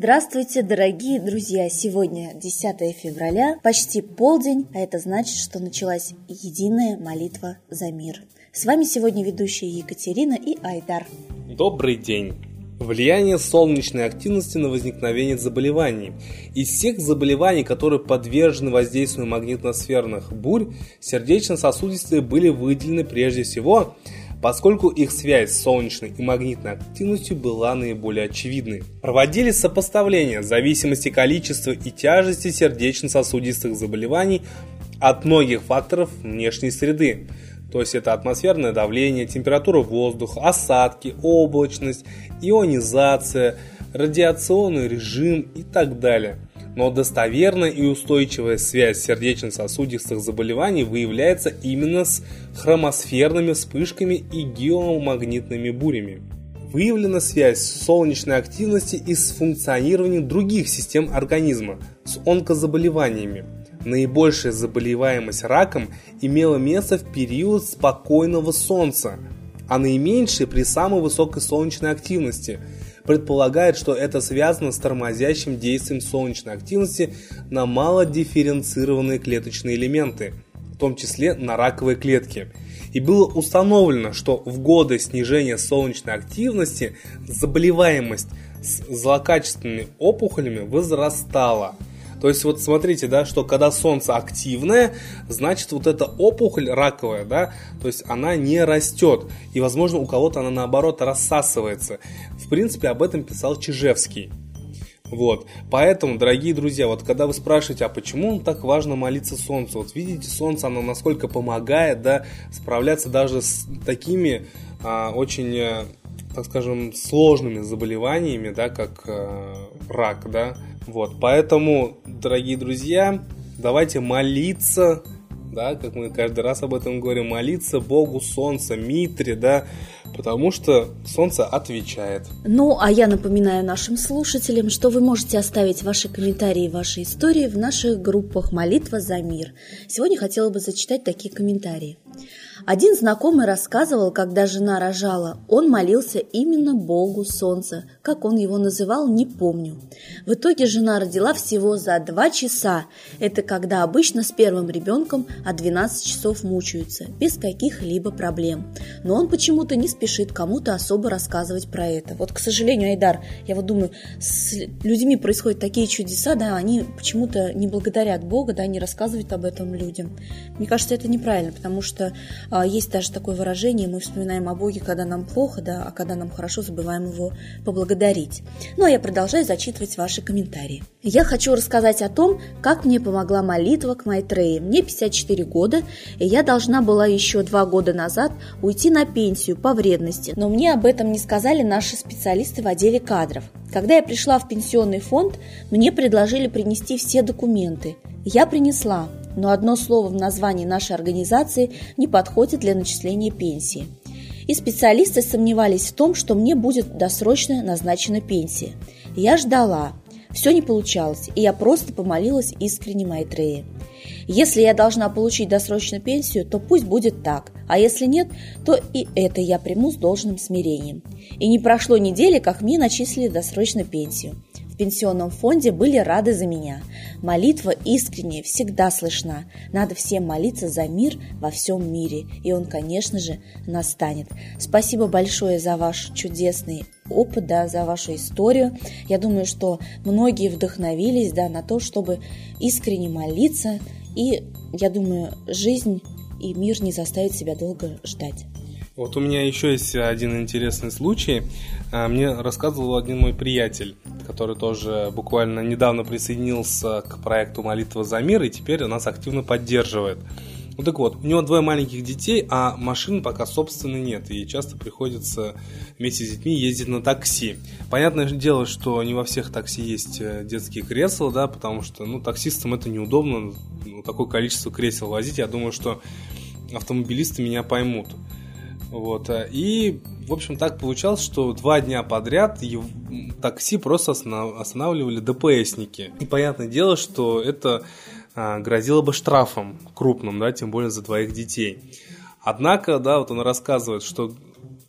Здравствуйте, дорогие друзья! Сегодня 10 февраля, почти полдень, а это значит, что началась единая молитва за мир. С вами сегодня ведущие Екатерина и Айдар. Добрый день! Влияние солнечной активности на возникновение заболеваний. Из всех заболеваний, которые подвержены воздействию магнитосферных бурь, сердечно-сосудистые были выделены прежде всего поскольку их связь с солнечной и магнитной активностью была наиболее очевидной. Проводились сопоставления зависимости количества и тяжести сердечно-сосудистых заболеваний от многих факторов внешней среды. То есть это атмосферное давление, температура воздуха, осадки, облачность, ионизация, радиационный режим и так далее но достоверная и устойчивая связь сердечно-сосудистых заболеваний выявляется именно с хромосферными вспышками и геомагнитными бурями. Выявлена связь солнечной активности и с функционированием других систем организма, с онкозаболеваниями. Наибольшая заболеваемость раком имела место в период спокойного солнца, а наименьшая при самой высокой солнечной активности – предполагает, что это связано с тормозящим действием солнечной активности на малодифференцированные клеточные элементы, в том числе на раковые клетки. И было установлено, что в годы снижения солнечной активности заболеваемость с злокачественными опухолями возрастала – то есть вот смотрите, да, что когда солнце активное, значит вот эта опухоль раковая, да, то есть она не растет. И возможно у кого-то она наоборот рассасывается. В принципе об этом писал Чижевский. Вот, поэтому, дорогие друзья, вот когда вы спрашиваете, а почему так важно молиться Солнцу, вот видите, Солнце, оно насколько помогает, да, справляться даже с такими а, очень, э, так скажем, сложными заболеваниями, да, как а, рак, да, вот, поэтому, дорогие друзья, давайте молиться, да, как мы каждый раз об этом говорим, молиться Богу Солнца, Митре, да, потому что Солнце отвечает. Ну, а я напоминаю нашим слушателям, что вы можете оставить ваши комментарии, ваши истории в наших группах «Молитва за мир». Сегодня хотела бы зачитать такие комментарии. Один знакомый рассказывал, когда жена рожала, он молился именно Богу Солнца, как он его называл, не помню. В итоге жена родила всего за два часа. Это когда обычно с первым ребенком от 12 часов мучаются, без каких-либо проблем. Но он почему-то не спешит кому-то особо рассказывать про это. Вот, к сожалению, Айдар, я вот думаю, с людьми происходят такие чудеса, да, они почему-то не благодарят Бога, да, не рассказывают об этом людям. Мне кажется, это неправильно, потому что есть даже такое выражение, мы вспоминаем о Боге, когда нам плохо, да, а когда нам хорошо, забываем его поблагодарить. Ну а я продолжаю зачитывать ваши комментарии. Я хочу рассказать о том, как мне помогла молитва к Майтрее. Мне 54 года, и я должна была еще два года назад уйти на пенсию по вредности, но мне об этом не сказали наши специалисты в отделе кадров. Когда я пришла в пенсионный фонд, мне предложили принести все документы. Я принесла, но одно слово в названии нашей организации не подходит для начисления пенсии. И специалисты сомневались в том, что мне будет досрочно назначена пенсия. Я ждала. Все не получалось, и я просто помолилась искренне Майтрее. Если я должна получить досрочную пенсию, то пусть будет так, а если нет, то и это я приму с должным смирением. И не прошло недели, как мне начислили досрочную пенсию пенсионном фонде были рады за меня. Молитва искренняя всегда слышна. Надо всем молиться за мир во всем мире, и он, конечно же, настанет. Спасибо большое за ваш чудесный опыт, да, за вашу историю. Я думаю, что многие вдохновились да, на то, чтобы искренне молиться, и я думаю, жизнь и мир не заставит себя долго ждать. Вот у меня еще есть один интересный случай. А, мне рассказывал один мой приятель, который тоже буквально недавно присоединился к проекту «Молитва за мир» и теперь нас активно поддерживает. Ну так вот, у него двое маленьких детей, а машин пока собственной нет, и часто приходится вместе с детьми ездить на такси. Понятное дело, что не во всех такси есть э, детские кресла, да, потому что, ну, таксистам это неудобно, ну, такое количество кресел возить. Я думаю, что автомобилисты меня поймут. Вот. Э, и, в общем, так получалось, что два дня подряд такси просто останавливали ДПСники. И понятное дело, что это а, грозило бы штрафом крупным, да, тем более за двоих детей. Однако, да, вот он рассказывает, что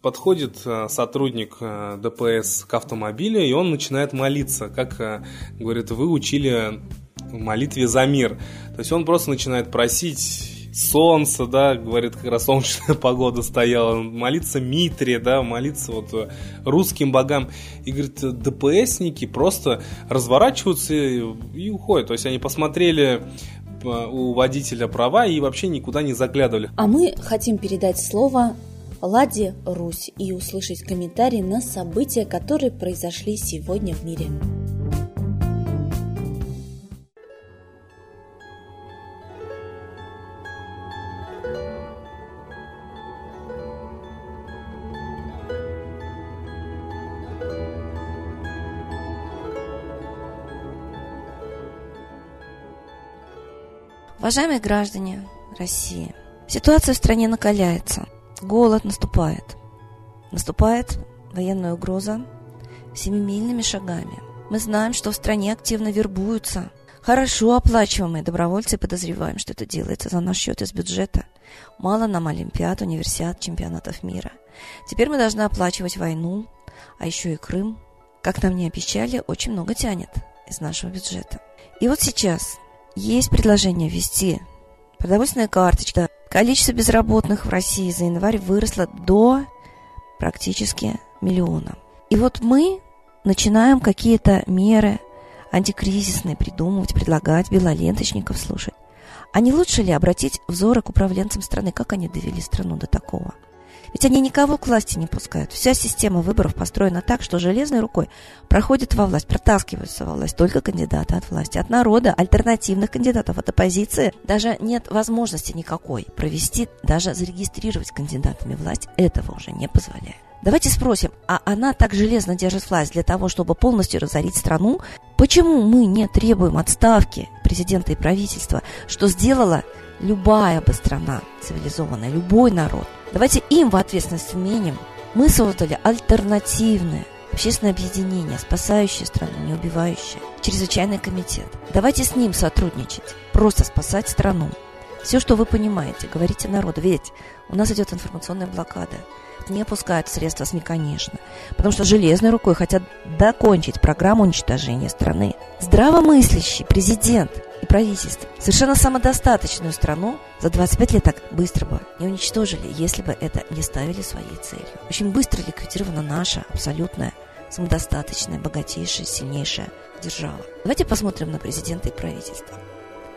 подходит э, сотрудник э, ДПС к автомобилю, и он начинает молиться, как, э, говорит, вы учили в молитве за мир. То есть он просто начинает просить солнце, да, говорит, как раз солнечная погода стояла, молиться Митре, да, молиться вот русским богам. И, говорит, ДПСники просто разворачиваются и, уходят. То есть они посмотрели у водителя права и вообще никуда не заглядывали. А мы хотим передать слово Ладе Русь и услышать комментарии на события, которые произошли сегодня в мире. Уважаемые граждане России, ситуация в стране накаляется. Голод наступает. Наступает военная угроза семимильными шагами. Мы знаем, что в стране активно вербуются хорошо оплачиваемые добровольцы подозреваем, что это делается за наш счет из бюджета. Мало нам олимпиад, универсиад, чемпионатов мира. Теперь мы должны оплачивать войну, а еще и Крым. Как нам не обещали, очень много тянет из нашего бюджета. И вот сейчас есть предложение ввести продовольственная карточка. Количество безработных в России за январь выросло до практически миллиона. И вот мы начинаем какие-то меры антикризисные придумывать, предлагать, белоленточников слушать. А не лучше ли обратить взоры к управленцам страны, как они довели страну до такого – ведь они никого к власти не пускают. Вся система выборов построена так, что железной рукой проходит во власть, протаскиваются во власть только кандидаты от власти. От народа, альтернативных кандидатов, от оппозиции даже нет возможности никакой провести, даже зарегистрировать кандидатами власть. Этого уже не позволяет. Давайте спросим, а она так железно держит власть для того, чтобы полностью разорить страну? Почему мы не требуем отставки президента и правительства, что сделала любая бы страна цивилизованная, любой народ? Давайте им в ответственность вменим. Мы создали альтернативное общественное объединение, спасающее страну, не убивающее, чрезвычайный комитет. Давайте с ним сотрудничать, просто спасать страну. Все, что вы понимаете, говорите народу. Ведь у нас идет информационная блокада. Не пускают средства СМИ, конечно. Потому что железной рукой хотят докончить программу уничтожения страны. Здравомыслящий президент – и правительство совершенно самодостаточную страну за 25 лет так быстро бы не уничтожили, если бы это не ставили своей целью. Очень быстро ликвидирована наша абсолютная самодостаточная, богатейшая, сильнейшая держава. Давайте посмотрим на президента и правительство.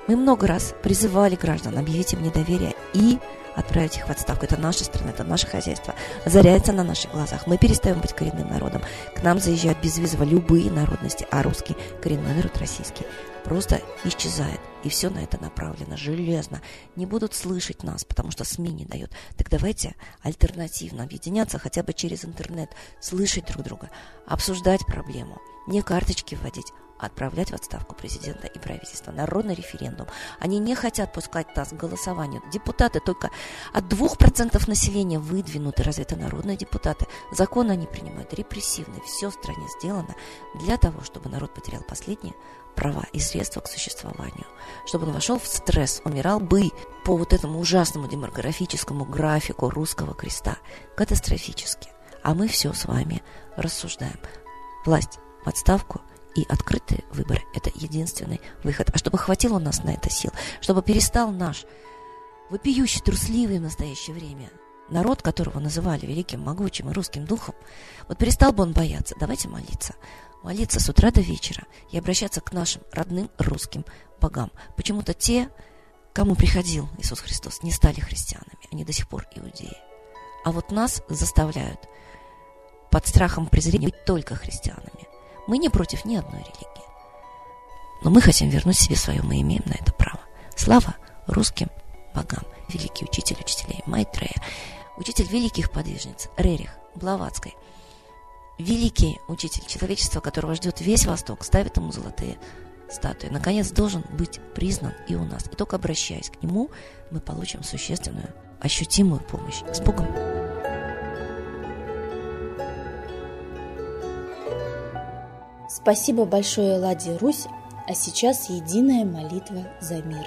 Мы много раз призывали граждан объявить им недоверие и отправить их в отставку. Это наша страна, это наше хозяйство. Заряется на наших глазах. Мы перестаем быть коренным народом. К нам заезжают безвизово любые народности, а русский, коренной народ российский, просто исчезает. И все на это направлено железно. Не будут слышать нас, потому что СМИ не дают. Так давайте альтернативно объединяться хотя бы через интернет, слышать друг друга, обсуждать проблему, не карточки вводить, отправлять в отставку президента и правительства. Народный референдум. Они не хотят пускать нас к голосованию. Депутаты только от 2% населения выдвинуты. Разве это народные депутаты? Законы они принимают репрессивные. Все в стране сделано для того, чтобы народ потерял последние права и средства к существованию. Чтобы он вошел в стресс, умирал бы по вот этому ужасному демографическому графику русского креста. Катастрофически. А мы все с вами рассуждаем. Власть в отставку – и открытые выборы – это единственный выход. А чтобы хватило у нас на это сил, чтобы перестал наш вопиющий, трусливый в настоящее время народ, которого называли великим, могучим и русским духом, вот перестал бы он бояться. Давайте молиться. Молиться с утра до вечера и обращаться к нашим родным русским богам. Почему-то те, кому приходил Иисус Христос, не стали христианами, они до сих пор иудеи. А вот нас заставляют под страхом презрения быть только христианами. Мы не против ни одной религии. Но мы хотим вернуть себе свое, мы имеем на это право. Слава русским богам, великий учитель учителей Майтрея, учитель великих подвижниц Рерих Блаватской, великий учитель человечества, которого ждет весь Восток, ставит ему золотые статуи, наконец должен быть признан и у нас. И только обращаясь к нему, мы получим существенную, ощутимую помощь. С Богом! Спасибо большое, Ладе Русь, а сейчас единая молитва за мир.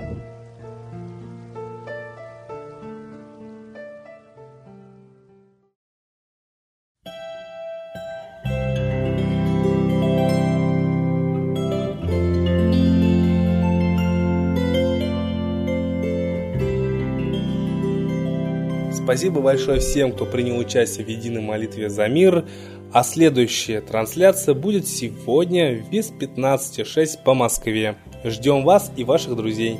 Спасибо большое всем, кто принял участие в единой молитве за мир. А следующая трансляция будет сегодня без 15.06 по Москве. Ждем вас и ваших друзей.